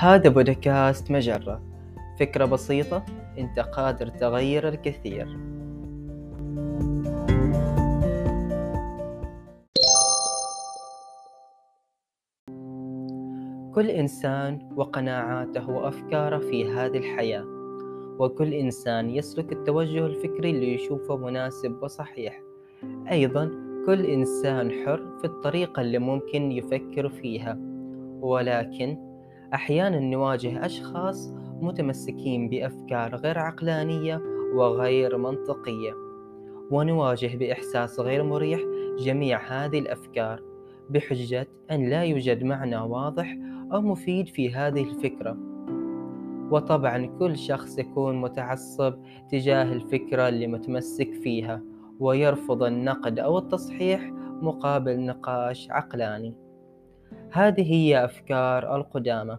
هذا بودكاست مجرة. فكرة بسيطة أنت قادر تغير الكثير. كل إنسان وقناعاته وأفكاره في هذه الحياة وكل إنسان يسلك التوجه الفكري اللي يشوفه مناسب وصحيح. أيضا كل إنسان حر في الطريقة اللي ممكن يفكر فيها ولكن أحيانا نواجه أشخاص متمسكين بأفكار غير عقلانية وغير منطقية ونواجه بإحساس غير مريح جميع هذه الأفكار بحجة أن لا يوجد معنى واضح أو مفيد في هذه الفكرة. وطبعا كل شخص يكون متعصب تجاه الفكرة اللي متمسك فيها ويرفض النقد أو التصحيح مقابل نقاش عقلاني. هذه هي أفكار القدامى.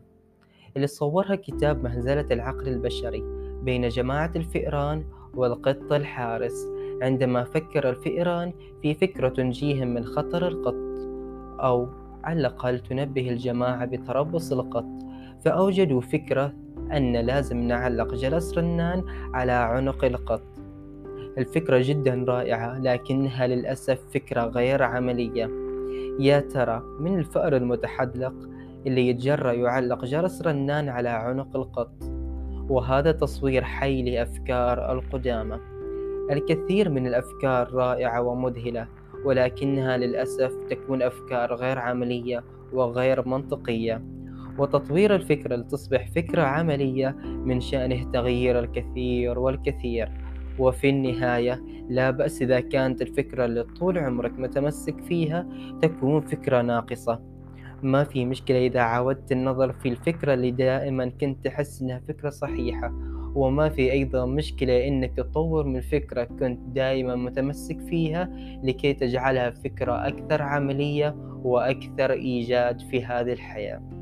اللي صورها كتاب مهزلة العقل البشري بين جماعة الفئران والقط الحارس عندما فكر الفئران في فكرة تنجيهم من خطر القط أو على الأقل تنبه الجماعة بتربص القط. فأوجدوا فكرة أن لازم نعلق جرس رنان على عنق القط. الفكرة جدا رائعة لكنها للأسف فكرة غير عملية. يا ترى من الفأر المتحدلق اللي يتجرأ يعلق جرس رنان على عنق القط؟ وهذا تصوير حي لأفكار القدامى. الكثير من الأفكار رائعة ومذهلة ولكنها للأسف تكون أفكار غير عملية وغير منطقية. وتطوير الفكرة لتصبح فكرة عملية من شأنه تغيير الكثير والكثير. وفي النهاية لا بأس إذا كانت الفكرة اللي طول عمرك متمسك فيها تكون فكرة ناقصة. ما في مشكلة إذا عاودت النظر في الفكرة اللي دائما كنت تحس إنها فكرة صحيحة. وما في أيضا مشكلة إنك تطور من فكرة كنت دائما متمسك فيها لكي تجعلها فكرة أكثر عملية وأكثر إيجاد في هذه الحياة.